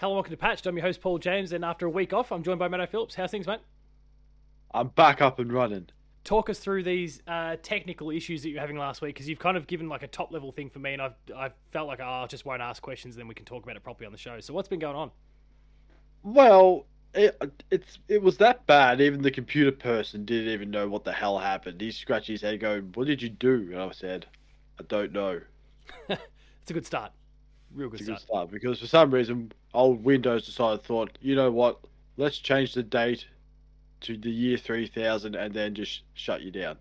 Hello, welcome to Patched. I'm your host, Paul James, and after a week off, I'm joined by Matto Phillips. How's things, mate? I'm back up and running. Talk us through these uh, technical issues that you're having last week, because you've kind of given like a top level thing for me, and I've I've felt like oh, I just won't ask questions, then we can talk about it properly on the show. So what's been going on? Well, it, it's it was that bad. Even the computer person didn't even know what the hell happened. He scratched his head, going, "What did you do?" And I said, "I don't know." it's a good start. Real good it's start. a good start because for some reason, old Windows decided thought, you know what? Let's change the date to the year three thousand, and then just shut you down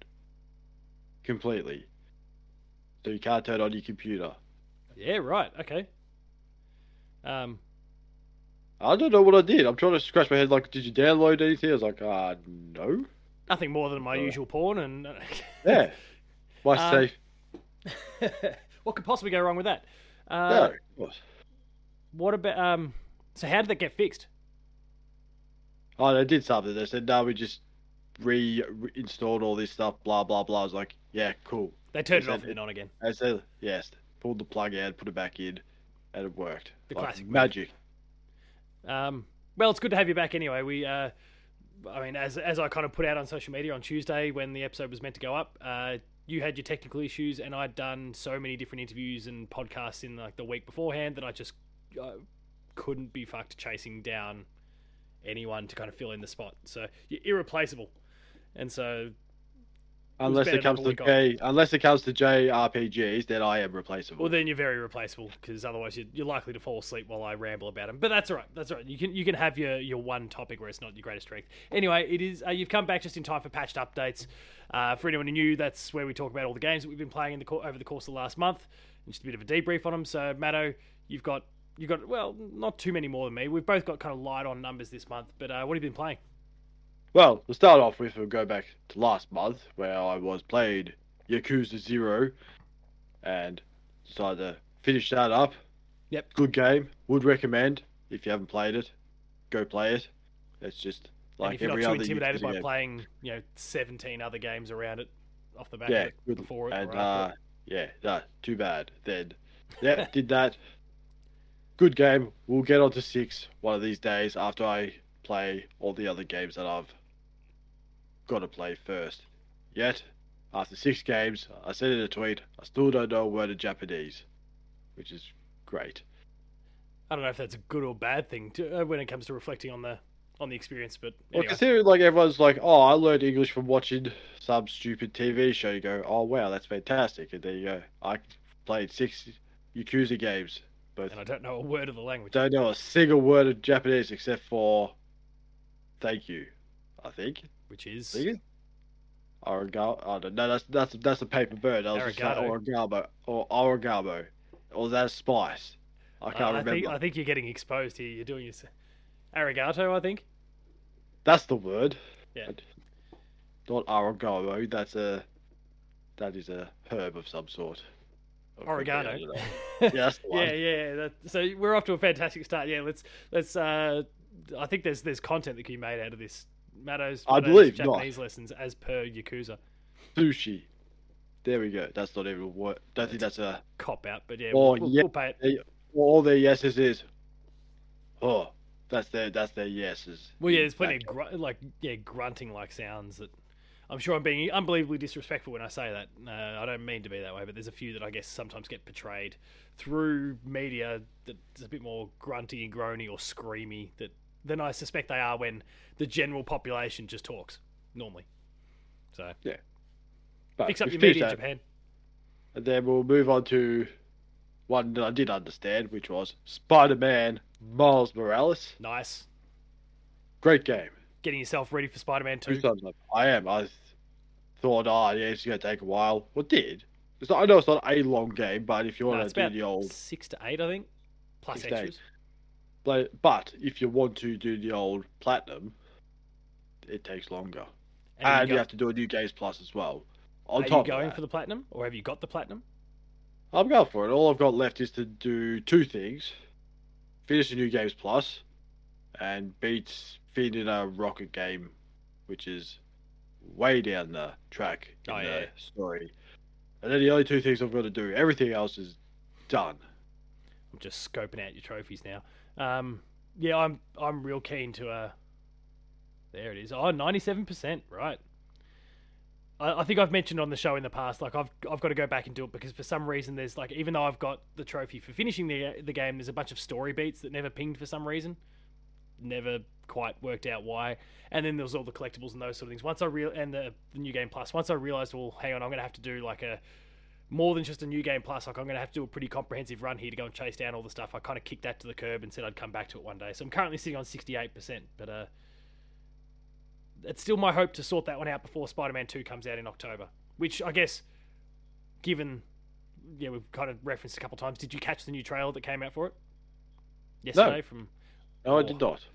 completely. So you can't turn on your computer. Yeah, right. Okay. Um, I don't know what I did. I'm trying to scratch my head. Like, did you download anything? I was like, ah, uh, no. Nothing more than my uh, usual porn, and yeah, my um, safe. what could possibly go wrong with that? Uh, no, what about um? So how did that get fixed? Oh, they did something. They said no, we just reinstalled all this stuff. Blah blah blah. I was like, yeah, cool. They turned they it off and on again. I said yes. Pulled the plug out, put it back in, and it worked. The like classic magic. Um, well, it's good to have you back anyway. We, uh, I mean, as as I kind of put out on social media on Tuesday when the episode was meant to go up, uh, you had your technical issues, and I'd done so many different interviews and podcasts in like the week beforehand that I just uh, couldn't be fucked chasing down anyone to kind of fill in the spot. So you're irreplaceable, and so Unless it comes to J, unless it comes to JRPGs, then I am replaceable. Well, then you're very replaceable because otherwise you're, you're, likely to fall asleep while I ramble about them. But that's all right. That's all right. You can you can have your, your one topic where it's not your greatest strength. Anyway, it is. Uh, you've come back just in time for patched updates. Uh, for anyone who knew, that's where we talk about all the games that we've been playing in the over the course of the last month, and just a bit of a debrief on them. So, Matto, you've got you've got well, not too many more than me. We've both got kind of light on numbers this month. But uh, what have you been playing? Well, to start off with, we'll go back to last month where I was played Yakuza Zero and decided to finish that up. Yep. Good game. Would recommend if you haven't played it, go play it. It's just like and if you're every not too intimidated by playing, you know, 17 other games around it off the back Yeah, of it, good. before it And or after uh, yeah, no, too bad. Then, yeah, did that. Good game. We'll get on to six one of these days after I play all the other games that I've got to play first. Yet, after six games, I said in a tweet, I still don't know a word of Japanese, which is great. I don't know if that's a good or bad thing to, uh, when it comes to reflecting on the on the experience, but Well, considering like everyone's like, oh, I learned English from watching some stupid TV show. You go, oh wow, that's fantastic, and there you go. I played six Yakuza games, both and I don't know a word of the language. don't know a single word of Japanese except for thank you. I think. which is? Origamo. Oh, no, that's that's that's a paper bird. I was just saying origamo or origamo, or is that a spice? I can't Uh, I remember. think I think you're getting exposed here. You're doing your arigato. I think. That's the word. Yeah. Not origamo. That's a that is a herb of some sort. Or could be, I Oregano. yeah, that's the one. yeah, yeah. That, so we're off to a fantastic start. Yeah, let's let's. Uh, I think there's there's content that can be made out of this. Matto's, I believe not. Japanese lessons as per Yakuza. Sushi. There we go. That's not even a word. Don't think that's a. Cop out, but yeah, Oh, we'll, yeah. we'll pay it. All the yeses is. Oh, that's their that's their yeses. Well, yeah, there's plenty of gr- like yeah grunting like sounds that. I'm sure I'm being unbelievably disrespectful when I say that. Uh, I don't mean to be that way, but there's a few that I guess sometimes get portrayed through media that's a bit more grunty and groany or screamy that than I suspect they are when the general population just talks normally. So But fix up your media, that. Japan. And then we'll move on to one that I did understand, which was Spider Man Miles Morales. Nice. Great game. Getting yourself ready for Spider-Man Two 2. thumbs up. I am. I thought, oh, yeah, it's going to take a while. Well, it did. It's not, I know it's not a long game, but if you want it's to do about the old. six to eight, I think, plus extras. But, but if you want to do the old Platinum, it takes longer. And, And, you you have to do a new Games Plus as well. On are top you going for the platinum, or have you got the platinum? I'm going for it. All I've got left is to do two things: finish the new games plus, and beat Phin in a rocket game, which is way down the track in Oh, the yeah. story. And then the only two things I've got to do. Everything else is done. I'm just scoping out your trophies now. Um, yeah, I'm I'm real keen to. Uh, there it is. Oh, 97 percent. Right. I, I think I've mentioned on the show in the past, like I've I've got to go back and do it because for some reason there's like even though I've got the trophy for finishing the the game, there's a bunch of story beats that never pinged for some reason. Never quite worked out why. And then there was all the collectibles and those sort of things. Once I real and the, the new game plus. Once I realized, well, hang on, I'm gonna have to do like a more than just a new game plus. Like I'm gonna have to do a pretty comprehensive run here to go and chase down all the stuff. I kind of kicked that to the curb and said I'd come back to it one day. So I'm currently sitting on 68%, but uh, it's still my hope to sort that one out before Spider-Man 2 comes out in October. Which I guess, given yeah, we've kind of referenced a couple times. Did you catch the new trailer that came out for it yesterday? No. From No, I Oh. did not.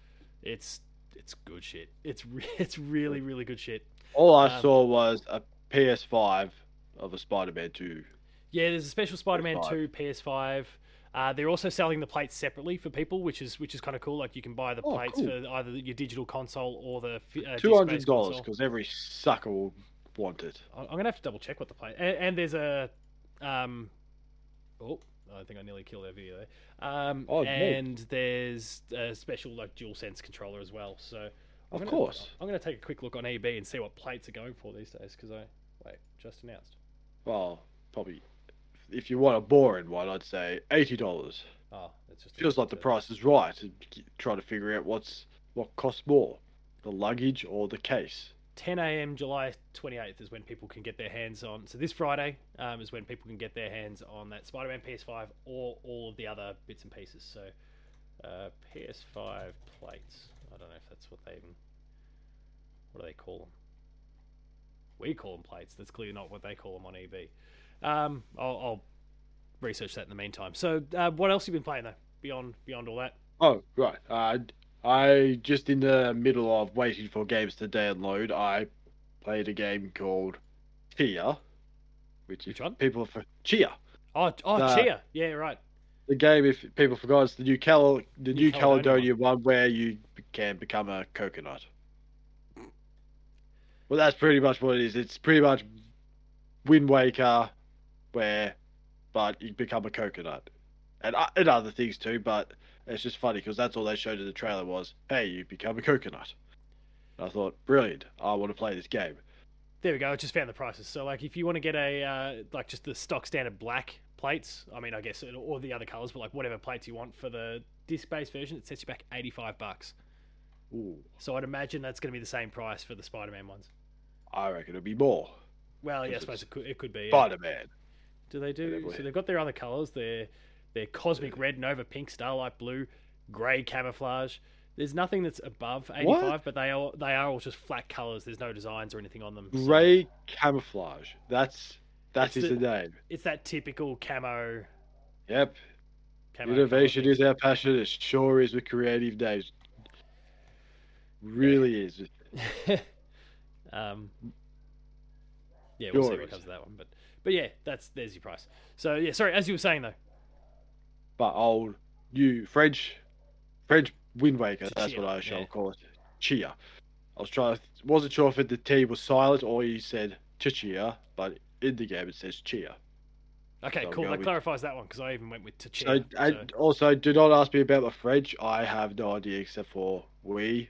it's it's good shit. It's re- it's really really good shit. All I Um, saw was a PS5 of a Spider-Man 2. Yeah, there's a special Spider-Man PS5. 2 PS5. Uh, they're also selling the plates separately for people, which is which is kind of cool. Like you can buy the Oh, plates cool. for either your digital console or the uh, Two hundred dollars because every sucker will want it. I'm gonna have to double check what the plate. And, and there's a, um, oh, I think I nearly killed that video there. Um, Oh, no. and there's a special like dual sense controller as well. So I'm Of gonna- course. I'm gonna take a quick look on EB and see what plates are going for these days because I wait just announced. Well, probably if you want a boring one, I'd say eighty dollars. Oh, it's just Feels like the price is right. And k- trying to figure out what's what costs more, the luggage or the case. 10 a.m. July 28th is when people can get their hands on. So this Friday um, is when people can get their hands on that Spider-Man PS5 or all of the other bits and pieces. So uh, PS5 plates. I don't know if that's what they even. What do they call them? We call them plates. That's clearly not what they call them on EB. Um, I'll, I'll research that in the meantime. So uh, what else have you been playing though? Beyond beyond all that. Oh right. Uh, I just in the middle of waiting for games to download. I played a game called Tchia, which, Which one? people for Tchia. Oh, oh, Uh, Tchia. Yeah, right. The game, if people forgot, it's the new Cal the New new Caledonia Caledonia one where you can become a coconut. Well, that's pretty much what it is. It's pretty much Wind Waker, where, but you become a coconut, and uh, and other things too. But it's just funny because that's all they showed in the trailer was, hey, you become a coconut. And I thought, brilliant. I want to play this game. There we go. I just found the prices. So, like, if you want to get a uh, like just the stock standard black plates, I mean, I guess all the other colors, but like whatever plates you want for the disc-based version, it sets you back eighty-five bucks. Ooh, So I'd imagine that's going to be the same price for the Spider-Man ones. I reckon it'll be more. Well, yeah, I suppose it could. It could be. Spider Man. Do they do? So they've got their other colors. They're they're cosmic red, nova pink, starlight blue, grey camouflage. There's nothing that's above 85, but they are they are all just flat colors. There's no designs or anything on them. so- Grey camouflage. That's that It's is the- the name. It's that typical camo. Yep. camo Innovation is our passion. It sure is with creative days. Really is. um, yeah, we'll see what what comes of that one. But but yeah, that's there's your price. So yeah, sorry, as you were saying though. But old new French French Wind Waker, that's Tchia, what I shall yeah. call it. Tchia. I was trying wasn't sure if the T was silent or he said Tchia, but in the game it says Tchia. Okay, So cool. That with- clarifies that one because I even went with So, Tachia. and also do not ask me about my French. I have no idea except for oui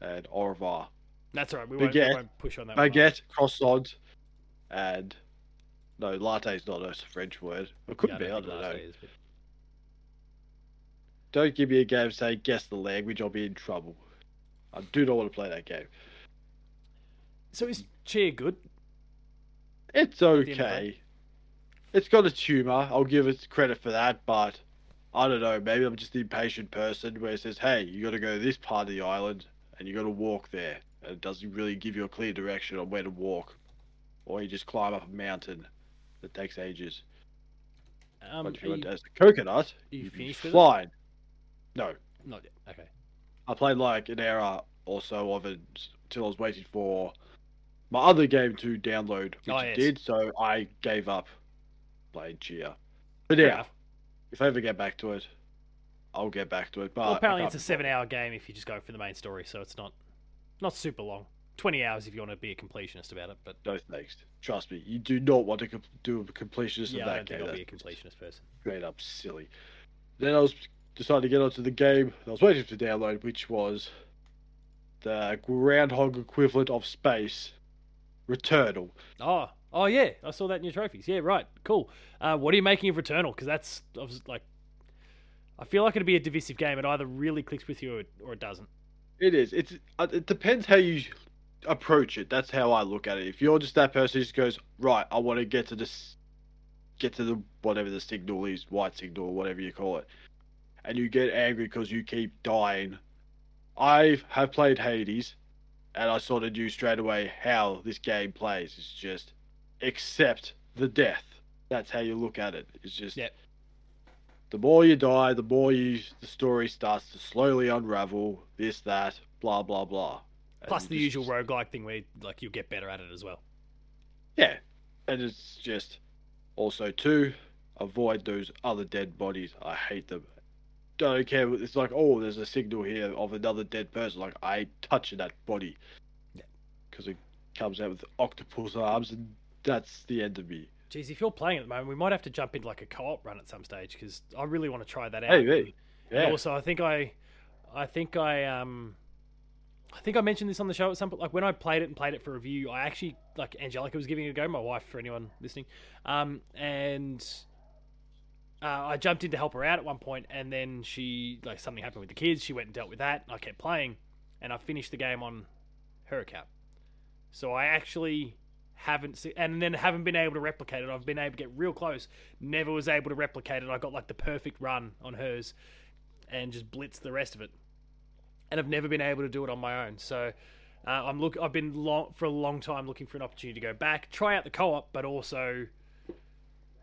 and au revoir. That's all right. We won't, baguette- we won't push on that. one. Baguette, croissant, and no, latte is not a French word. It could Yeah, be. I think don't know. is, but- Don't give me a game saying guess the language. I'll be in trouble. I do not want to play that game. So is Tchia good? It's the end of the day. okay. It's got a humor. I'll give it credit for that, but I don't know. Maybe I'm just an impatient person where it says, "Hey, you got to go to this part of the island and you got to walk there," and it doesn't really give you a clear direction on where to walk, or you just climb up a mountain that takes ages. Um, but if you went you- as a coconut, you you'd be finished it? flying. No, Not yet. Okay. I played like an hour or so of it until I was waiting for my other game to download, which Oh, it did. So I gave up playing Tchia. But Fair yeah, enough. if I ever get back to it, I'll get back to it. But Well, apparently it's a seven-hour game if you just go for the main story, so it's not not super long. Twenty hours if you want to be a completionist about it, but. No thanks. Trust me, you do not want to com- do a completionist yeah, of I that don't game. think I'll be a completionist person. straight up silly. Then I was decided to get onto the game I was waiting to download, which was the Groundhog equivalent of space, Returnal. Oh, oh yeah, I saw that in your trophies. Yeah, right, cool. Uh, what are you making of Returnal? Because that's I was like, I feel like it'd be a divisive game. It either really clicks with you or, or it doesn't. It is. It's. uh, It depends how you approach it. That's how I look at it. If you're just that person who just goes right, I want to get to this, get to the whatever the signal is, white signal whatever you call it, and you get angry because you keep dying. I have played Hades, and I sort of knew straight away how this game plays. It's just accept the death. That's how you look at it. It's just Yep. the more you die, the more you the story starts to slowly unravel. This, that, blah, blah, blah. Plus the just- usual roguelike thing where like you'll get better at it as well. Yeah, and it's just also too avoid those other dead bodies. I hate them. Don't care. It's like oh, there's a signal here of another dead person. Like I ain't touching that body Yeah. because it comes out with octopus arms, and that's the end of me. Geez, if you're playing at the moment, we might have to jump into like a co-op run at some stage because I really want to try that out. Hey, hey, Yeah, And also, I think I, I think I um, I think I mentioned this on the show at some point. Like when I played it and played it for review, I actually like Angelica was giving it a go. My wife, for anyone listening, um, and uh, I jumped in to help her out at one point, and then she like something happened with the kids. She went and dealt with that. I kept playing, and I finished the game on her account. So I actually haven't and then haven't been able to replicate it. I've been able to get real close. Never was able to replicate it. I got like the perfect run on hers and just blitzed the rest of it. And I've never been able to do it on my own. So uh, I'm look. I've been long for a long time looking for an opportunity to go back, try out the co-op, but also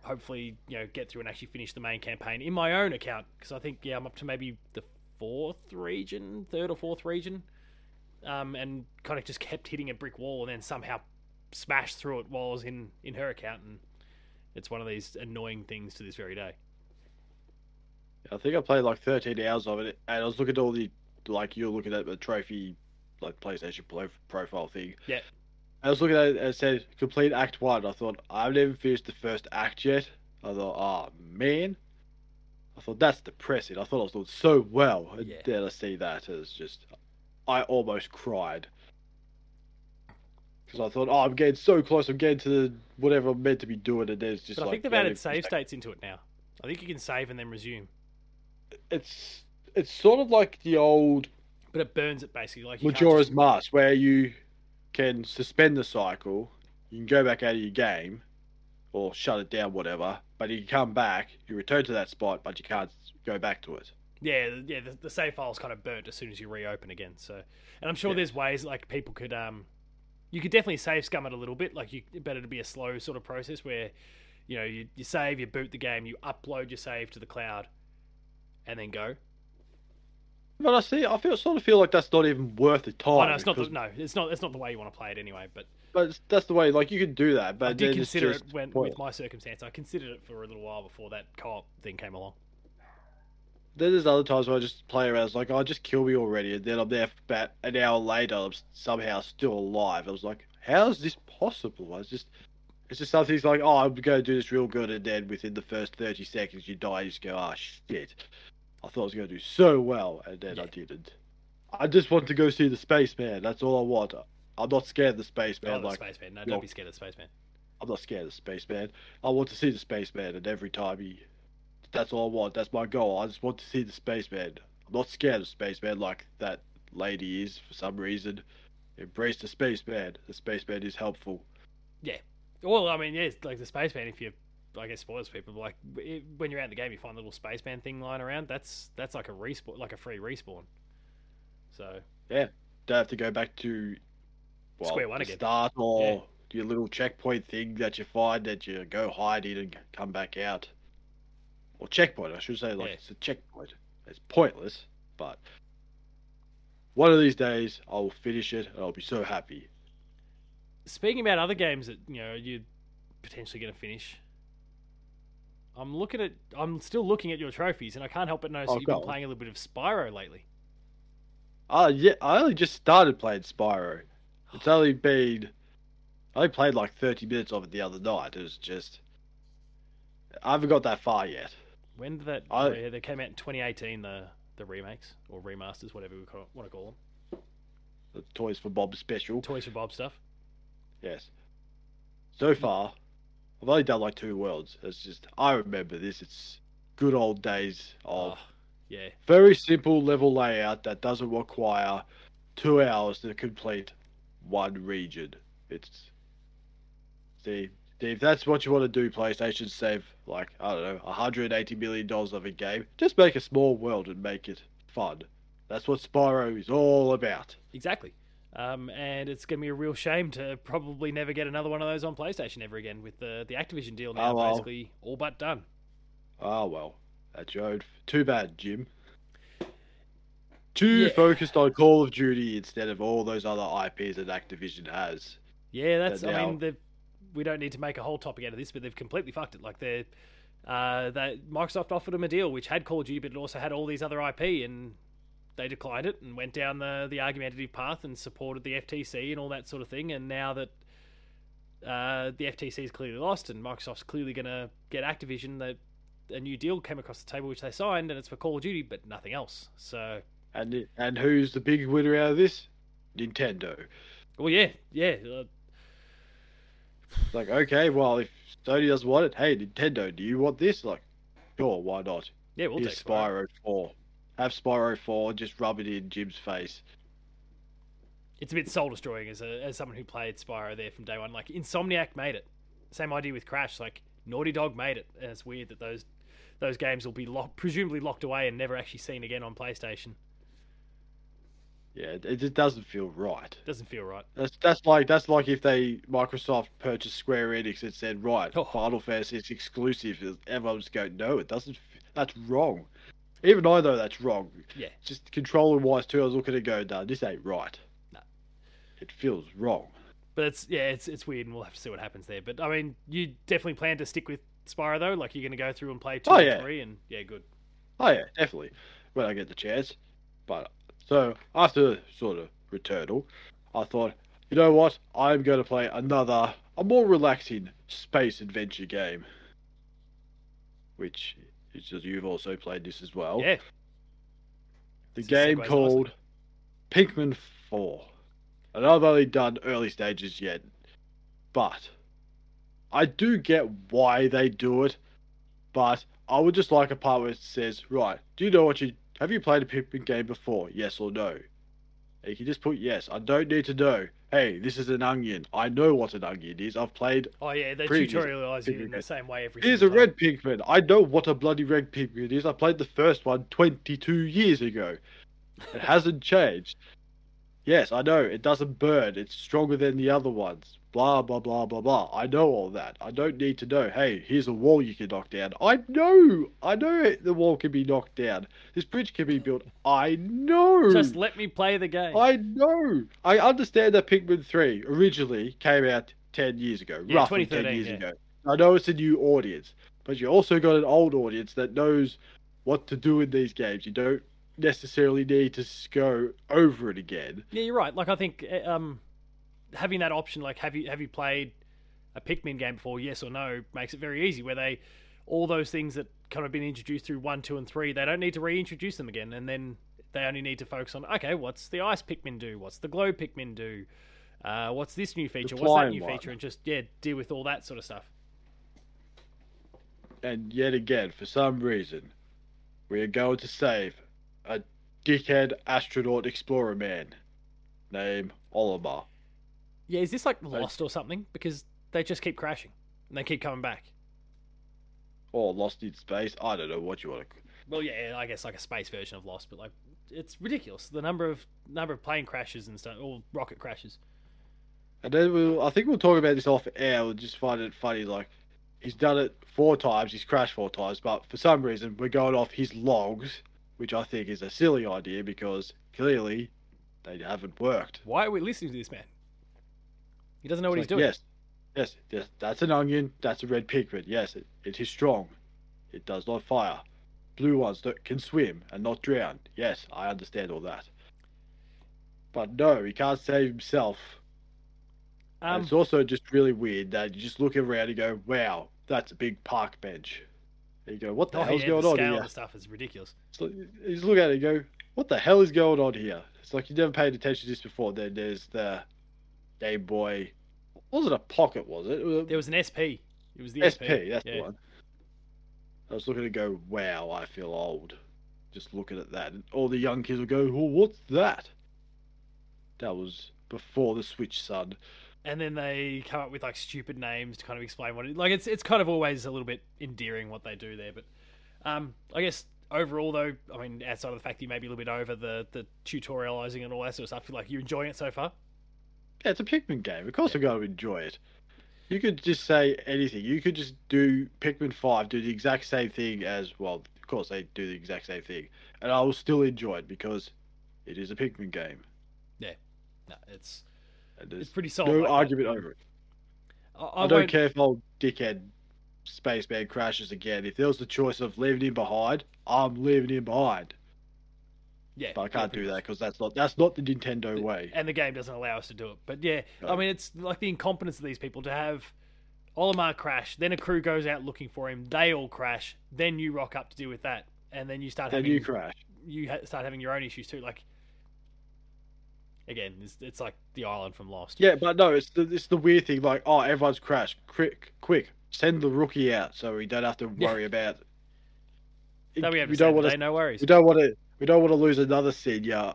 hopefully you know get through and actually finish the main campaign in my own account because I think yeah I'm up to maybe the fourth region, third or fourth region, um, and kind of just kept hitting a brick wall and then somehow smashed through it while I was in in her account and it's one of these annoying things to this very day. I think I played like 13 hours of it, and I was looking at all the like you're looking at the trophy, like PlayStation pro- profile thing. Yeah. I was looking at it and it said complete Act One. I thought I've never finished the first act yet. I thought, oh man. I thought that's depressing. I thought I was doing so well, and Yeah. then I see that it's just, I almost cried because I thought, oh, I'm getting so close. I'm getting to the, whatever I'm meant to be doing, and then it's just But like I think they've added save states into it now. I think you can save and then resume, It's it's sort of like the old but it burns it basically. Like you Majora's just- Mask, where you can suspend the cycle, you can go back out of your game, or shut it down, whatever. But you can come back, you return to that spot, but you can't go back to it. Yeah, yeah. The, the save file's kind of burnt as soon as you reopen again. So, and I'm sure Yeah. there's ways like people could um, you could definitely save scum it a little bit. Like you better to be a slow sort of process where, you know, you, you save, you boot the game, you upload your save to the cloud, and then go. But I see, I feel sort of feel like that's not even worth the time. Oh no, it's not. The, no, it's not. It's not the way you want to play it anyway. But But that's the way, like you can do that. But I did consider it when with my circumstance. I considered it for a little while before that co-op thing came along. Then there's other times where I just play around. It's like, oh, just kill me already. And then I'm there for about an hour later. I'm somehow still alive. I was like, how is this possible? I was just, it's just something. It's like, oh, I'm going to do this real good. And then within the first 30 seconds, you die. You just go, oh, shit. I thought I was going to do so well. And then I didn't. I just want to go see the spaceman. That's all I want. I'm not scared of the spaceman. oh, the like, spaceman. No, don't be scared of the spaceman. I'm not scared of the spaceman. I want to see the spaceman, and every time he, that's all I want. That's my goal. I just want to see the spaceman. I'm not scared of spaceman like that lady is for some reason. Embrace the spaceman. The spaceman is helpful. Yeah. Well, I mean, yeah, it's like the spaceman. If you, I guess, spoilers people. Like it, when you're out in the game, you find the little spaceman thing lying around. That's that's like a respawn, like a free respawn. So yeah, Don't have to go back to well, Square one again. start or Yeah. your little checkpoint thing that you find that you go hide in and come back out. Or checkpoint, I should say. Like Yeah. it's a checkpoint. It's pointless, but one of these days I will finish it and I'll be so happy. speaking about other games that you know you're potentially going to finish. I'm looking at. I'm still looking at your trophies, and I can't help but notice Oh, you've been playing a little bit of Spyro lately. Uh yeah, I only just started playing Spyro. It's only been I only played like thirty minutes of it the other night. It was just I haven't got that far yet. When did that? I- yeah, they came out in 2018. The the remakes or remasters, whatever we call, want to call them. The Toys for Bob special. Toys for Bob stuff. Yes. So far, I've only done like two worlds. It's just I remember this. It's good old days of Oh, yeah. very simple level layout that doesn't require two hours to complete one region. It's see, see if that's what you want to do, PlayStation save like I don't know, 180 million dollars of a game. Just make a small world and make it fun. That's what Spyro is all about. Exactly. Um, and it's going to be a real shame to probably never get another one of those on PlayStation ever again with the the Activision deal now Oh, well. basically all but done. Oh, well, that's your. Too bad, Jim. Too Yeah. focused on Call of Duty instead of all those other IPs that Activision has. Yeah, that's. That I mean, we don't need to make a whole topic out of this, but they've completely fucked it. Like they, uh, that Microsoft offered them a deal which had Call of Duty, but it also had all these other IP, and they declined it and went down the the argumentative path and supported the FTC and all that sort of thing. And now that uh, the FTC is clearly lost and Microsoft's clearly going to get Activision, that a new deal came across the table which they signed, and it's for Call of Duty, but nothing else. So, And and who's the big winner out of this? Nintendo. well, yeah, yeah. Uh, like, okay, well, if Sony doesn't want it, hey, Nintendo, do you want this? Like, sure, why not? yeah, we'll Here's take Spyro. 4. Have Spyro 4, just rub it in Jim's face. it's a bit soul destroying as a as someone who played Spyro there from day one. Like Insomniac made it. Same idea with Crash. Like Naughty Dog made it, and it's weird that those those games will be presumably locked away and never actually seen again on PlayStation. Yeah, it, just doesn't feel right. Doesn't feel right. That's that's like that's like if they Microsoft purchased Square Enix and said, right, Oh. Final Fantasy is exclusive. Everyone just go, no, it doesn't. That's wrong. Even I know that's wrong. Yeah. Just controller wise too, I was looking at it go, no, this ain't right. No. It feels wrong. But it's yeah, it's it's weird, and we'll have to see what happens there. But I mean, you definitely plan to stick with Spyro though. Like you're going to go through and play two Oh, and yeah. three, and yeah, good. Oh yeah, definitely. When I get the chance. But so after sort of Returnal, I thought, you know what? I'm going to play another, a more relaxing space adventure game. Which just you've also played this as well. Yeah, the This game called Pikmin 4. And I've only done early stages yet, but I do get why they do it. But I would just like a part where it says, right, do you know what you have you played a Pikmin game before? Yes or no? And you can just put yes. I don't need to know. Hey, this is an onion. I know what an onion is. I've played. Oh yeah, they tutorialize you in the same way every. Time. Here's a time. red Pikmin. I know what a bloody red Pikmin is. I played the first one 22 years ago. It hasn't changed. Yes, I know it doesn't burn. It's stronger than the other ones. Blah blah blah blah blah. I know all that. I don't need to know. Hey, here's a wall you can knock down. I know. I know the wall can be knocked down. This bridge can be built. I know. Just let me play the game. I know. I understand that Pikmin 3 originally came out 10 years ago, Yeah, roughly 10 years yeah. ago. I know it's a new audience, but you also got an old audience that knows what to do in these games. You don't necessarily need to go over it again. Yeah, you're right. Like I think eh, um, having that option, like have you have you played a Pikmin game before? Yes or no, makes it very easy. Where they all those things that kind of been introduced through one, two, and three, they don't need to reintroduce them again, and then they only need to focus on okay, what's the ice Pikmin do? What's the glow Pikmin do? Uh, what's this new feature? What's that new one. feature? And just yeah, deal with all that sort of stuff. And yet again, for some reason, we are going to save a dickhead astronaut explorer man named Oliver. Yeah, is this like Lost or something? Because they just keep crashing and they keep coming back. Or Lost in Space. I don't know what you want to. Well, yeah, I guess like a space version of Lost, but like it's ridiculous the number of number of plane crashes and stuff, or rocket crashes. And then we'll, I think we'll talk about this off air. We'll just find it funny. Like, he's done it four times, he's crashed four times, but for some reason, we're going off his logs, which I think is a silly idea because clearly they haven't worked. Why are we listening to this man? He doesn't know what It's he's doing. Yes, yes, yes, that's an onion, that's a red Pikmin. Yes, it, it is strong. It does not fire. Blue ones that can swim and not drown. Yes, I understand all that. But no, he can't save himself. Um, it's also just really weird that you just look around and go, wow, that's a big park bench. And you go, what the Oh, hell's yeah, going the on scale here? stuff is ridiculous. So you just look at it and go, what the hell is going on here? It's like you never paid attention to this before. Then there's the Game Boy. Was it a pocket? Was it? it was a There was an SP. It was the SP. SP. That's yeah. the one. I was looking to go, wow, I feel old. Just looking at that, and all the young kids will go, well, what's that? That was before the Switch, son. and then they come up with like stupid names to kind of explain what it like it's it's kind of always a little bit endearing what they do there but um i guess overall though i mean outside of the fact that you may be a little bit over the the tutorializing and all that sort of stuff like you're enjoying it so far Yeah, it's a Pikmin game. Of course, I'm going to enjoy it. You could just say anything. You could just do Pikmin 5, do the exact same thing as, well, of course, they do the exact same thing. And I will still enjoy it because it is a Pikmin game. Yeah, no it's it's pretty solid no like that. argument over it. i, I, I don't won't- care if old dickhead Spaceman crashes again. If there was the choice of leaving him behind, I'm leaving him behind. Yeah But I can't do that because that's not that's not the Nintendo way. and the game doesn't allow us to do it but yeah i mean it's like the incompetence of these people to have olimar crash then a crew goes out looking for him they all crash then you rock up to deal with that and then you start Then having you crash. you ha- start having your own issues too. Like, again, it's, it's like the island from Lost. Yeah, but no, it's the it's the weird thing. Like, oh, everyone's crashed. Quick, quick, send the rookie out so we don't have to Yeah. worry about. It, be we to don't want to. no worries. We don't want to. We don't want to lose another senior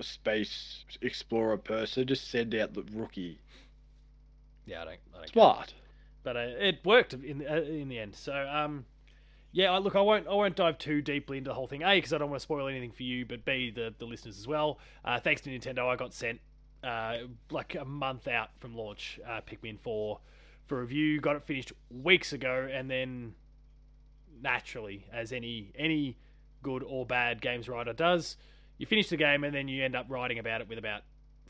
space explorer person. Just send out the rookie. Yeah, I don't. I don't care. Smart. But uh, it worked in uh, in the end. So um, yeah. I- Look, I won't I won't dive too deeply into the whole thing. A, because I don't want to spoil anything for you. But B, the the listeners as well. Uh, thanks to Nintendo, I got sent uh like a month out from launch. Uh, Pikmin four for review. Got it finished weeks ago, and then naturally, as any any good or bad games writer does, you finish the game and then you end up writing about it with about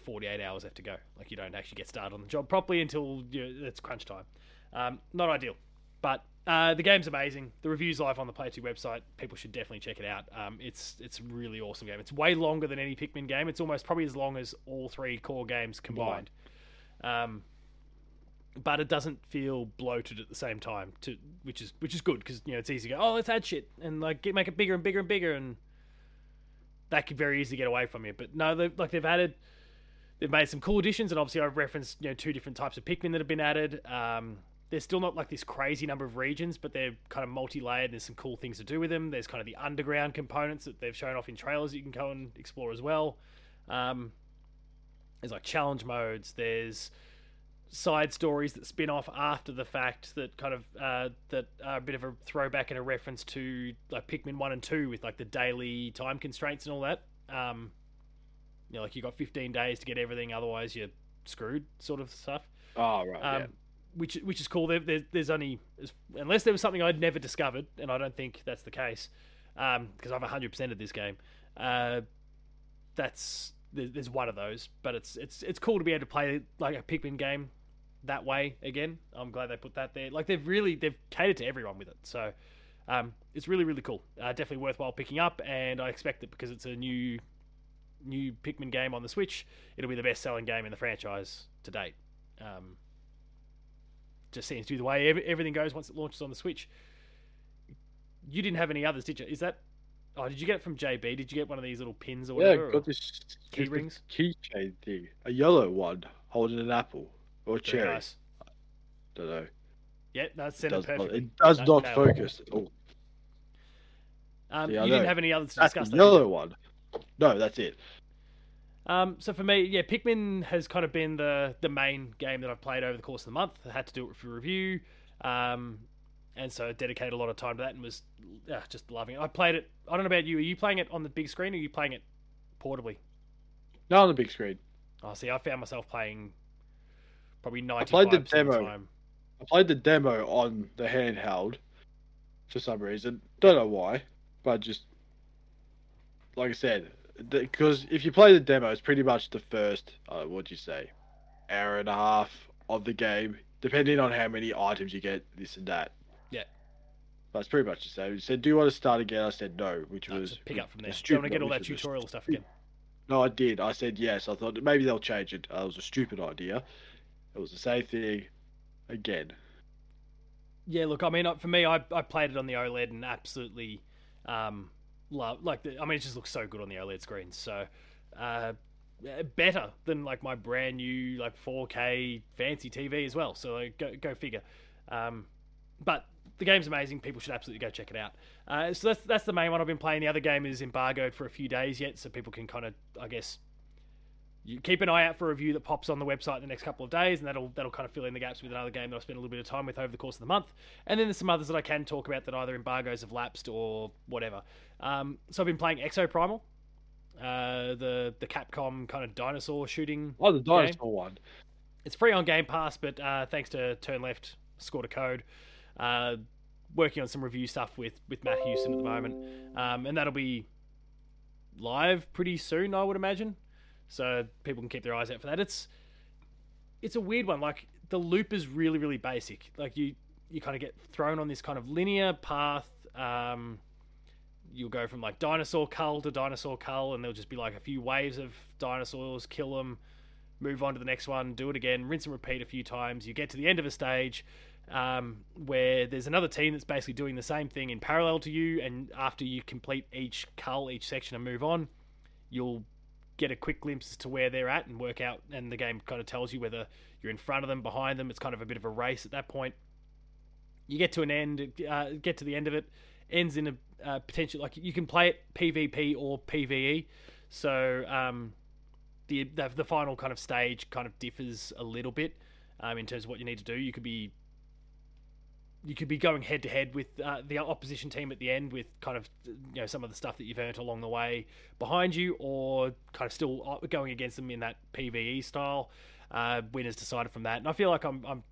48 hours left to go. Like you don't actually get started on the job properly until you, it's crunch time. Um, not ideal, but uh, the game's amazing. The review's live on the Play 2 website. People should definitely check it out. Um, it's it's a really awesome game. It's way longer than any Pikmin game. It's almost probably as long as all three core games combined. Um, but it doesn't feel bloated at the same time, to which is which is good because you know it's easy to go. Oh, let's add shit and like get, make it bigger and bigger and bigger, and that could very easily get away from you. But no, they've, like they've added, they've made some cool additions, and obviously I've referenced you know two different types of Pikmin that have been added. Um, there's still not like this crazy number of regions, but they're kind of multi-layered. There's some cool things to do with them. There's kind of the underground components that they've shown off in trailers you can go and explore as well. Um, there's like challenge modes. There's side stories that spin off after the fact that kind of uh, that are a bit of a throwback and a reference to like Pikmin one and two with like the daily time constraints and all that. Um, you know, like you got 15 days to get everything, otherwise you're screwed, sort of stuff. Oh right. Um, yeah. Which which is cool. There, there, there's only unless there was something I'd never discovered, and I don't think that's the case, because I've 100% of this game. Uh, that's there's one of those, but it's it's it's cool to be able to play like a Pikmin game that way again. I'm glad they put that there. Like they've really they've catered to everyone with it, so um, it's really really cool. Uh, definitely worthwhile picking up, and I expect that because it's a new new Pikmin game on the Switch, it'll be the best selling game in the franchise to date. Um, just seems to be the way ev- everything goes once it launches on the Switch. You didn't have any others, did you? Is that? Oh, did you get it from JB? Did you get one of these little pins or Yeah, whatever? or- got this key rings? keychain thing. A yellow one holding an apple or cherry. nice. Don't know. Yeah, that's It centered does, not, perfectly. it does No- not it. focus at all. Um, Yeah, you didn't have any others to That's discuss. the though, did you? yellow one. No, that's it. Um, so for me, yeah, Pikmin has kind of been the the main game that I've played over the course of the month. I had to do it for review, um, and so I dedicated a lot of time to that and was uh, just loving it. I played it. I don't know about you. Are you playing it on the big screen or are you playing it portably? No, on the big screen. Oh, see, I found myself playing probably ninety I played the demo. time. I played the demo on the handheld for some reason. Don't know why, but just like I said, because if you play the demo, it's pretty much the first uh, what'd you say, hour and a half of the game, depending on how many items you get, this and that. Yeah. But it's pretty much the same. He said, "Do you want to start again?" I said no, which No, was pick up from there. Don't stupid want to get all that which was a tutorial stuff again. No, I did. I said yes. I thought maybe they'll change it. Uh, it was a stupid idea. It was the same thing again. Yeah, look, I mean, uh, for me, I, I played it on the OLED and absolutely um, love. Like, I mean, it just looks so good on the OLED screen. So, uh, better than like my brand new like 4K fancy TV as well. So like, go go figure. Um, but the game's amazing. People should absolutely go check it out. Uh, so that's that's the main one I've been playing. The other game is embargoed for a few days yet, so people can kind of, I guess, you keep an eye out for a review that pops on the website in the next couple of days, and that'll that'll kind of fill in the gaps with another game that I spent a little bit of time with over the course of the month. And then there's some others that I can talk about that either embargoes have lapsed or whatever. Um, so I've been playing Exoprimal, uh, the the Capcom kind of dinosaur shooting. Oh, the dinosaur game. one. It's free on Game Pass, but uh, thanks to Turn Left, scored a code. Uh, working on some review stuff with with Matt Houston at the moment, um, and that'll be live pretty soon, I would imagine. So people can keep their eyes out for that. It's it's a weird one. Like the loop is really really basic. Like you you kind of get thrown on this kind of linear path. Um, you'll go from like dinosaur cull to dinosaur cull, and there'll just be like a few waves of dinosaurs, kill them, move on to the next one, do it again, rinse and repeat a few times. You get to the end of a stage um, where there's another team that's basically doing the same thing in parallel to you, and after you complete each cull, each section, and move on, you'll get a quick glimpse as to where they're at and work out. And the game kind of tells you whether you're in front of them, behind them. It's kind of a bit of a race at that point. You get to an end, uh, get to the end of it, ends in a uh, potential like you can play it PvP or PVE. So um, the, the the final kind of stage kind of differs a little bit um, in terms of what you need to do. You could be you could be going head to head with uh, the opposition team at the end with kind of you know some of the stuff that you've earned along the way behind you, or kind of still uh, going against them in that PVE style. Uh, winners decided from that, and I feel like I'm, I'm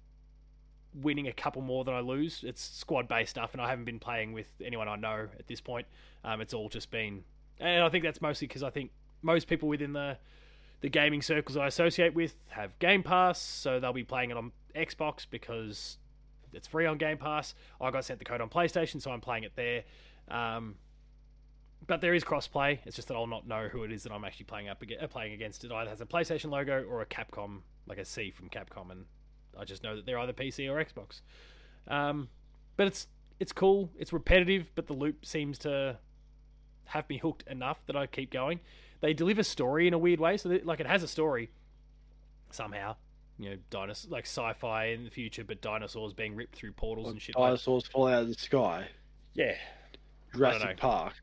winning a couple more than I lose. It's squad based stuff, and I haven't been playing with anyone I know at this point. Um, it's all just been, and I think that's mostly because I think most people within the the gaming circles I associate with have Game Pass, so they'll be playing it on Xbox because it's free on Game Pass. I got sent the code on PlayStation, so I'm playing it there. Um, but there is crossplay. It's just that I'll not know who it is that I'm actually playing up against, playing against. It either has a PlayStation logo or a Capcom, like a C from Capcom, and I just know that they're either PC or Xbox. Um, but it's it's cool. It's repetitive, but the loop seems to have me hooked enough that I keep going. They deliver story in a weird way, so that, like it has a story somehow you know, dinosaurs like sci-fi in the future, but dinosaurs being ripped through portals Well, and shit. Dinosaurs fall out of the sky. Yeah, Jurassic. Park.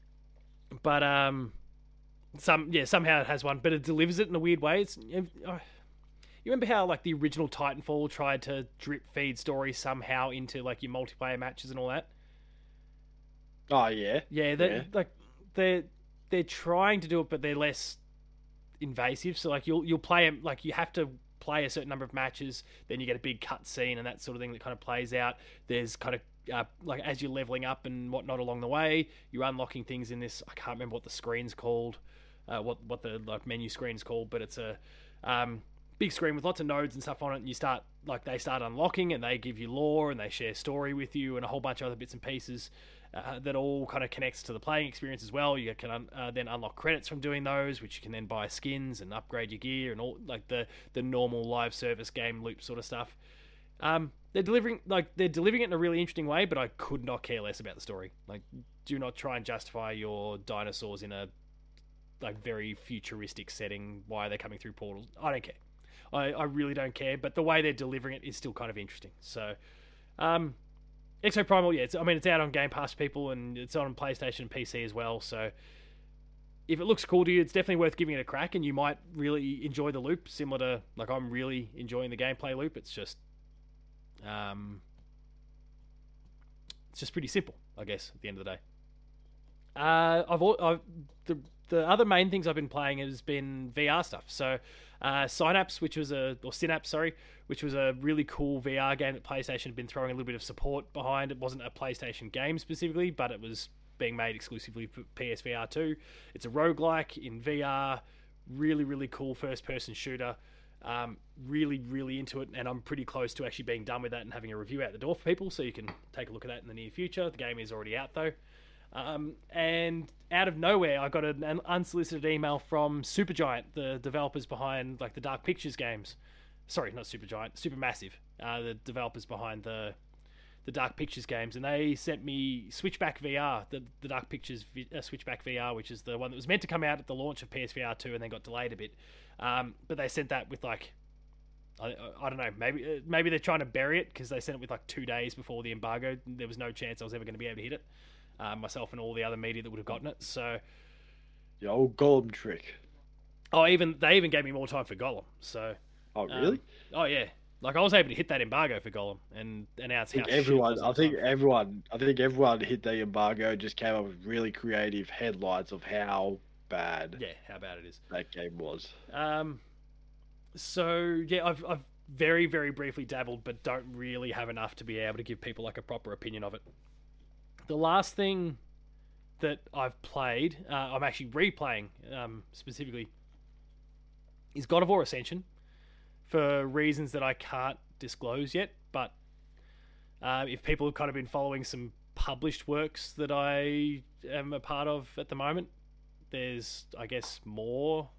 but um, some yeah somehow it has one, but it delivers it in a weird way. It's you remember how like the original Titanfall tried to drip feed story somehow into like your multiplayer matches and all that. Oh yeah. Yeah, they Yeah. like they're they're trying to do it, but they're less invasive. So like you'll you'll play 'em- like you have to play a certain number of matches, then you get a big cut scene and that sort of thing that kind of plays out. There's kind of uh, like as you're leveling up and whatnot along the way, you're unlocking things in this. I can't remember what the screen's called, uh, what what the like menu screen's called, but it's a um, big screen with lots of nodes and stuff on it. And you start like they start unlocking and they give you lore and they share story with you and a whole bunch of other bits and pieces. Uh, that all kind of connects to the playing experience as well. You can un- uh, then unlock credits from doing those, which you can then buy skins and upgrade your gear and all like the the normal live service game loop sort of stuff. Um, they're delivering like they're delivering it in a really interesting way, but I could not care less about the story. Like, do not try and justify your dinosaurs in a like very futuristic setting. Why are they coming through portals? I don't care. I, I really don't care. But the way they're delivering it is still kind of interesting. So, um, Exoprimal, yeah, it's, I mean, it's out on Game Pass, people, and it's on PlayStation and PC as well. So, if it looks cool to you, it's definitely worth giving it a crack, and you might really enjoy the loop. Similar to like I'm really enjoying the gameplay loop. It's just, um, it's just pretty simple, I guess. At the end of the day, uh, I've, I've the the other main things I've been playing has been VR stuff. So, uh, Synapse, which was a or Synapse, sorry, which was a really cool VR game that PlayStation had been throwing a little bit of support behind. It wasn't a PlayStation game specifically, but it was being made exclusively for PSVR 2. It's a roguelike in VR, really, really cool first person shooter. Um, really, really into it, and I'm pretty close to actually being done with that and having a review out the door for people, so you can take a look at that in the near future. The game is already out though. Um, and out of nowhere, I got an, unsolicited email from Supergiant, the developers behind like the Dark Pictures games. Sorry, not Supergiant, Supermassive, uh, the developers behind the the Dark Pictures games, and they sent me Switchback VR, the the Dark Pictures uh, Switchback VR, which is the one that was meant to come out at the launch of PSVR two, and then got delayed a bit. Um, but they sent that with like. I, I don't know. Maybe uh, maybe they're trying to bury it because they sent it with like two days before the embargo. There was no chance I was ever going to be able to hit it. Uh, myself and all the other media that would have gotten it. So, the old Gollum trick. Oh, even they even gave me more time for Gollum. So. Oh really? Um, oh yeah. Like I was able to hit that embargo for Gollum and announce I think how everyone. I think everyone. I think everyone hit the embargo. Just came up with really creative headlines of how bad. Yeah, how bad it is. That game was. Um. So yeah, I've I've very very briefly dabbled, but don't really have enough to be able to give people like a proper opinion of it. The last thing that I've played, uh, I'm actually replaying um, specifically, is God of War Ascension for reasons that I can't disclose yet. But uh, if people have kind of been following some published works that I am a part of at the moment, there's, I guess, more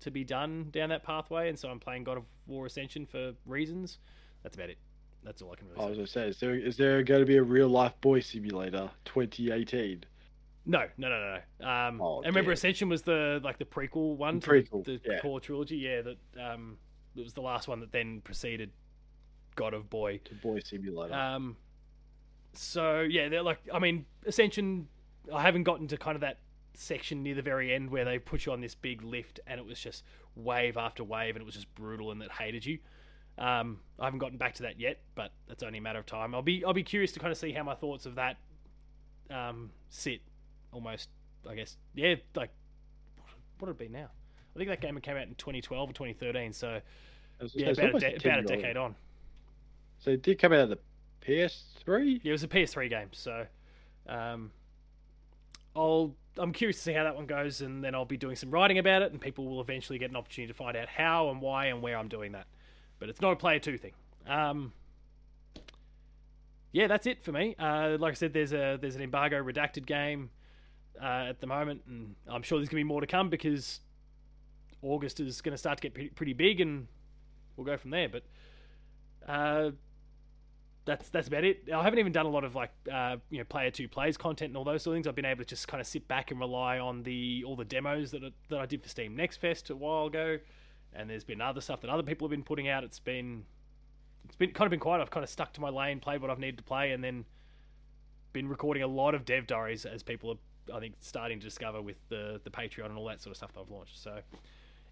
to be done down that pathway. And so I'm playing God of War Ascension for reasons. That's about it. That's all I can really I was say. gonna say, is there is there going to be a real life boy simulator 2018? No, no, no, no. Um, Oh, and remember, damn. Ascension was the like the prequel one, The to prequel, the yeah. core trilogy. Yeah, that um, it was the last one that then preceded God of Boy. To boy simulator. Um, so yeah, they're like, I mean, Ascension. I haven't gotten to kind of that section near the very end where they put you on this big lift and it was just wave after wave and it was just brutal and it hated you. Um, I haven't gotten back to that yet, but that's only a matter of time. I'll be I'll be curious to kind of see how my thoughts of that um, sit. Almost, I guess. Yeah, like what would it be now? I think that game came out in 2012 or 2013, so I was gonna yeah, about a, de- 10 about a decade on. So it did come out of the PS3. Yeah, it was a PS3 game, so um, I'll I'm curious to see how that one goes, and then I'll be doing some writing about it, and people will eventually get an opportunity to find out how and why and where I'm doing that. But it's not a player two thing. Um, yeah, that's it for me. Uh, like I said, there's a there's an embargo redacted game uh, at the moment, and I'm sure there's gonna be more to come because August is to start to get pretty, pretty big, and we'll go from there. But uh, that's that's about it. I haven't even done a lot of like uh, you know player two plays content and all those sort of things. I've been able to just kind of sit back and rely on the all the demos that that I did for Steam Next Fest a while ago, and there's been other stuff that other people have been putting out. It's been it's been kind of been quiet. I've kind of stuck to my lane, played what I've needed to play, and then been recording a lot of dev diaries as people are I think starting to discover with the the Patreon and all that sort of stuff that I've launched. So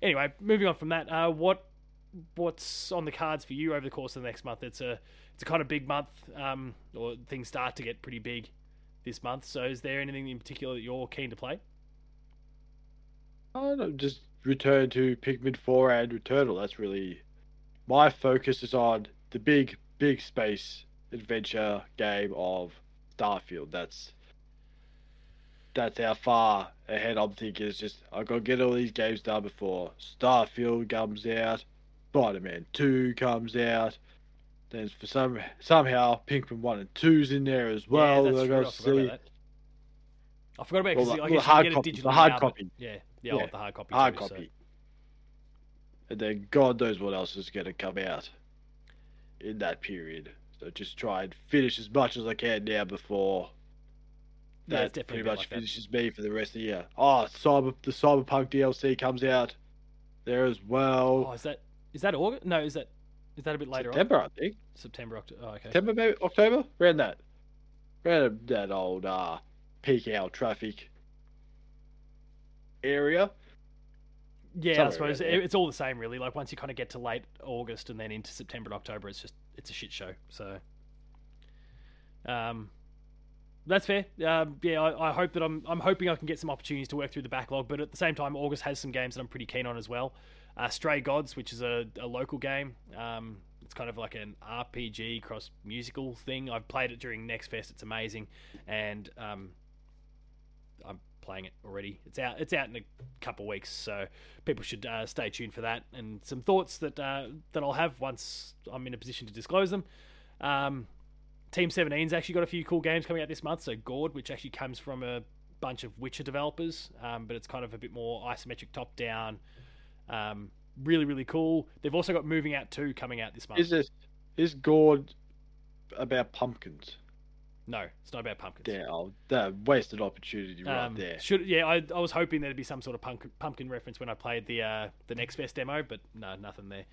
anyway, moving on from that, uh, what what's on the cards for you over the course of the next month? It's a it's a kind of big month, um, or things start to get pretty big this month. So, is there anything in particular that you're keen to play? I don't just return to Pikmin 4 and Returnal. That's really my focus is on the big, big space adventure game of Starfield. That's that's how far ahead I'm thinking. It's just I gotta get all these games done before Starfield comes out, Spider-Man 2 comes out. Then for some somehow Pikmin 1 and 2's in there as well. yeah, that's I true. I forgot about that. I forgot about it Well, because the- I guess you hard can get copy- it the hard now, copy. Yeah, yeah, Yeah. the hard copy. Hard too, so- copy. And then God knows what else is going to come out in that period. So just try and finish as much as I can now before that definitely pretty much like that. finishes me for the rest of the year. Oh, cyber the Cyberpunk DLC comes out there as well. Oh, is that is that August? No, is that is that a bit later September, I think. September, October. Oh, okay. September, maybe October, around that, around that old uh, peak hour traffic area. Yeah, I suppose around there. it- it's all the same, really. Like once you kind of get to late August and then into September and October, it's just it's a shit show. So, um, that's fair. Um, yeah, I, I hope that I'm I'm hoping I can get some opportunities to work through the backlog, but at the same time, August has some games that I'm pretty keen on as well. Uh, Stray Gods, which is a, a local game. Um, it's kind of like an RPG cross musical thing. I've played it during Next Fest. It's amazing, and um, playing it already. It's out. It's out in a couple weeks, so people should uh, stay tuned for that. And some thoughts that uh, that I'll have once I'm in a position to disclose them. Um, Team 17's actually got a few cool games coming out this month. So Gord, which actually comes from a bunch of Witcher developers, um, but it's kind of a bit more isometric top down. Um, really, really cool. They've also got Moving Out 2 coming out this month. Is this is Gord about pumpkins? No, it's not about pumpkins. Yeah, oh, that wasted opportunity right Um, there. Should yeah, I, I was hoping there'd be some sort of pumpkin, pumpkin reference when I played the uh, the Next Fest demo, but no, nothing there.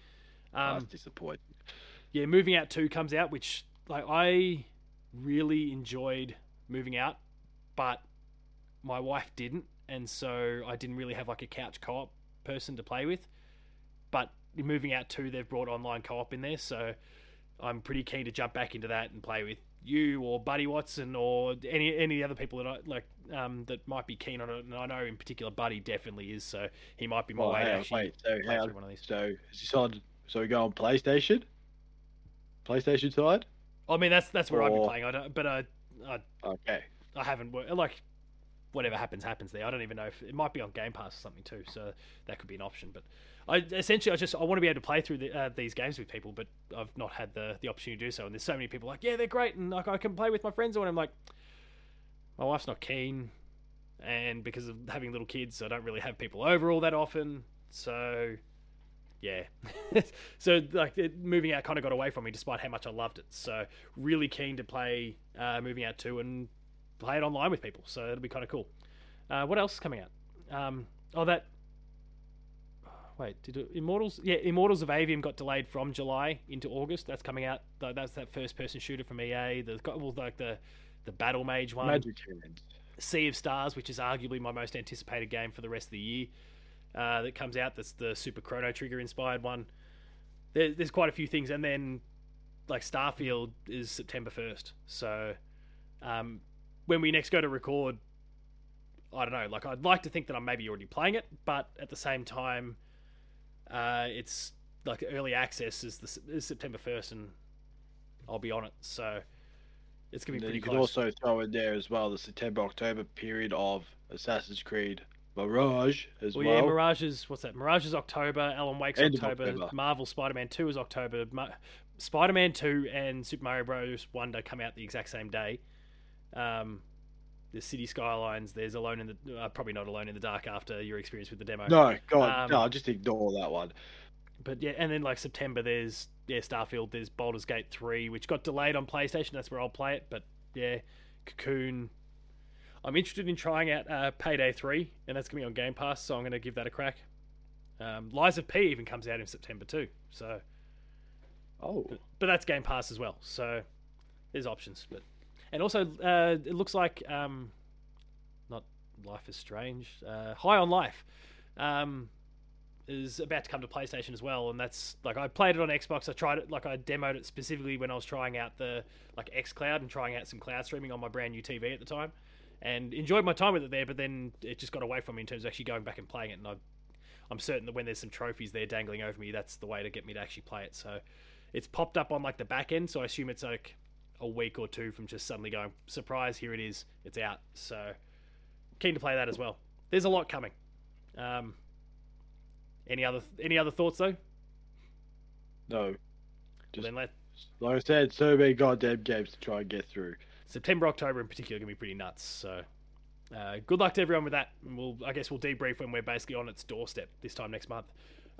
Um, That's disappointing. yeah, moving out two comes out, which like I really enjoyed moving out, but my wife didn't, and so I didn't really have like a couch co-op person to play with. But in moving out two, they've brought online co-op in there, so I'm pretty keen to jump back into that and play with you or Buddy Watson or any any of the other people that I like um, that might be keen on it. And I know in particular Buddy definitely is, so he might be my Well, way to actually wait, so play how, one of these. so is this on? So we go on PlayStation. PlayStation side. I mean that's that's where I've been playing. I don't, but I, I Okay. I haven't wor- like whatever happens happens there. I don't even know if it might be on Game Pass or something too, so that could be an option. But I essentially I just I want to be able to play through the, uh, these games with people, but I've not had the the opportunity to do so. And there's so many people like yeah they're great and like I can play with my friends and I'm like my wife's not keen, and because of having little kids, I don't really have people over all that often. So yeah, so like it, moving out kind of got away from me, despite how much I loved it. So really keen to play uh, moving out too and play it online with people. So it'll be kind of cool. Uh, what else is coming out? Um, oh, that. Wait, did it, Immortals? Yeah, Immortals of Aveum got delayed from July into August. That's coming out. That's that first-person shooter from EA. The well, like the the Battle Mage one. Magic Hands. Sea of Stars, which is arguably my most anticipated game for the rest of the year, uh, that comes out. That's the Super Chrono Trigger inspired one. There, there's quite a few things, and then like Starfield is September first. So um, when we next go to record, I don't know. Like I'd like to think that I'm maybe already playing it, but at the same time, uh, it's like early access is the is September first, and I'll be on it. So it's gonna be pretty you can close. also throw in there as well the September October period of Assassin's Creed Mirage as Well, well. yeah, Mirage is what's that? Mirage is October. Alan Wake's October. October. Marvel Spider-Man Two is October. Ma- Spider-Man Two and Super Mario Bros. Wonder come out the exact same day. Um, there's City Skylines. There's Alone in the uh, probably not Alone in the Dark after your experience with the demo. no, God, Um, no, I just ignore that one. But yeah, and then like September, there's yeah Starfield. There's Baldur's Gate Three, which got delayed on PlayStation. That's where I'll play it. But yeah, Cocoon. I'm interested in trying out uh, Payday Three, and that's gonna be on Game Pass, so I'm gonna give that a crack. Um, Lies of P even comes out in September too, so Oh, but that's Game Pass as well. So there's options. But and also uh, it looks like um, not Life is Strange. Uh, High on Life um, is about to come to PlayStation as well, and that's like I played it on Xbox. I tried it like I demoed it specifically when I was trying out the like X Cloud and trying out some cloud streaming on my brand new TV at the time, and enjoyed my time with it there. But then it just got away from me in terms of actually going back and playing it, and I. I'm certain that when there's some trophies there dangling over me, that's the way to get me to actually play it. So, it's popped up on like the back end, so I assume it's like a week or two from just suddenly going, surprise, here it is, it's out. So keen to play that as well. There's a lot coming. Um, any other any other thoughts though? no. Just- then let Like I said, so many goddamn games to try and get through. September, October in particular gonna be pretty nuts. So uh, good luck to everyone with that. And we'll I guess we'll debrief when we're basically on its doorstep this time next month.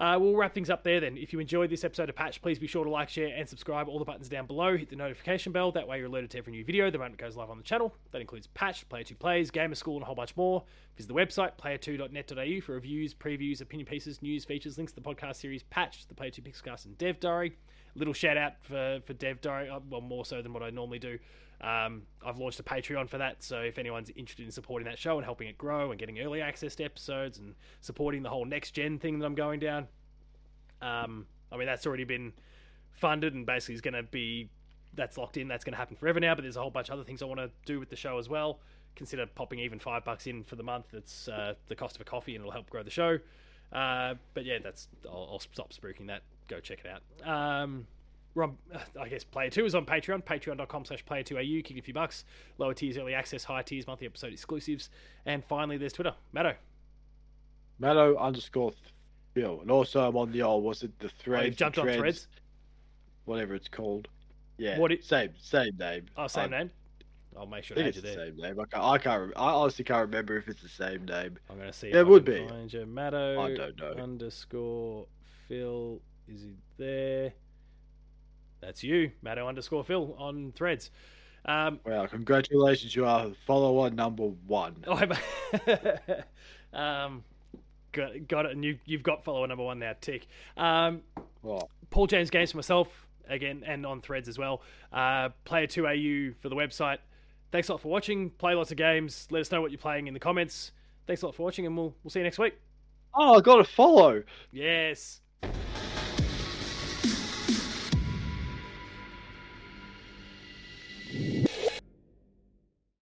Uh, we'll wrap things up there then. If you enjoyed this episode of Patched, please be sure to like, share, and subscribe. All the buttons down below. Hit the notification bell. That way you're alerted to every new video the moment it goes live on the channel. That includes Patched, Player 2 Plays, Gamer School, and a whole bunch more. Visit the website, player2.net.au for reviews, previews, opinion pieces, news, features, links to the podcast series Patched, the Player 2 Pixelcast, and Dev Diary. Little shout out for, for Dev Diary, uh, well, more so than what I normally do. Um, I've launched a Patreon for that, so if anyone's interested in supporting that show and helping it grow and getting early access to episodes and supporting the whole next gen thing that I'm going down, um, I mean that's already been funded and basically is going to be that's locked in. That's going to happen forever now. But there's a whole bunch of other things I want to do with the show as well. Consider popping even five bucks in for the month. It's uh, the cost of a coffee and it'll help grow the show. Uh, but yeah, that's I'll, I'll stop spooking that. Go check it out. Um, on, I guess Player 2 is on Patreon, patreon.com slash player2au, kick a few bucks. Lower tiers, early access, higher tiers, monthly episode exclusives. And finally, there's Twitter. Matto. Matto underscore Phil. And also I'm on the old, was it the Oh, thread? you've jumped on threads. Whatever it's called. Yeah. What it- same same name. Oh, same I name. I'll make sure to think add it's you the there. same name. I can't, I can't I honestly can't remember if it's the same name. I'm going to see. It would be. Find you. Matto I don't know. underscore Phil. Is he there? That's you, Matto underscore Phil on threads. Um, Wow, congratulations, you are follower number one. oh, um, got, got it, and you you've got follower number one now. Tick. Um, Oh, Paul James Games for myself again, and on Threads as well. Uh, Player Two AU for the website. Thanks a lot for watching. Play lots of games. Let us know what you're playing in the comments. Thanks a lot for watching, and we'll we'll see you next week. oh I got a follow. Yes.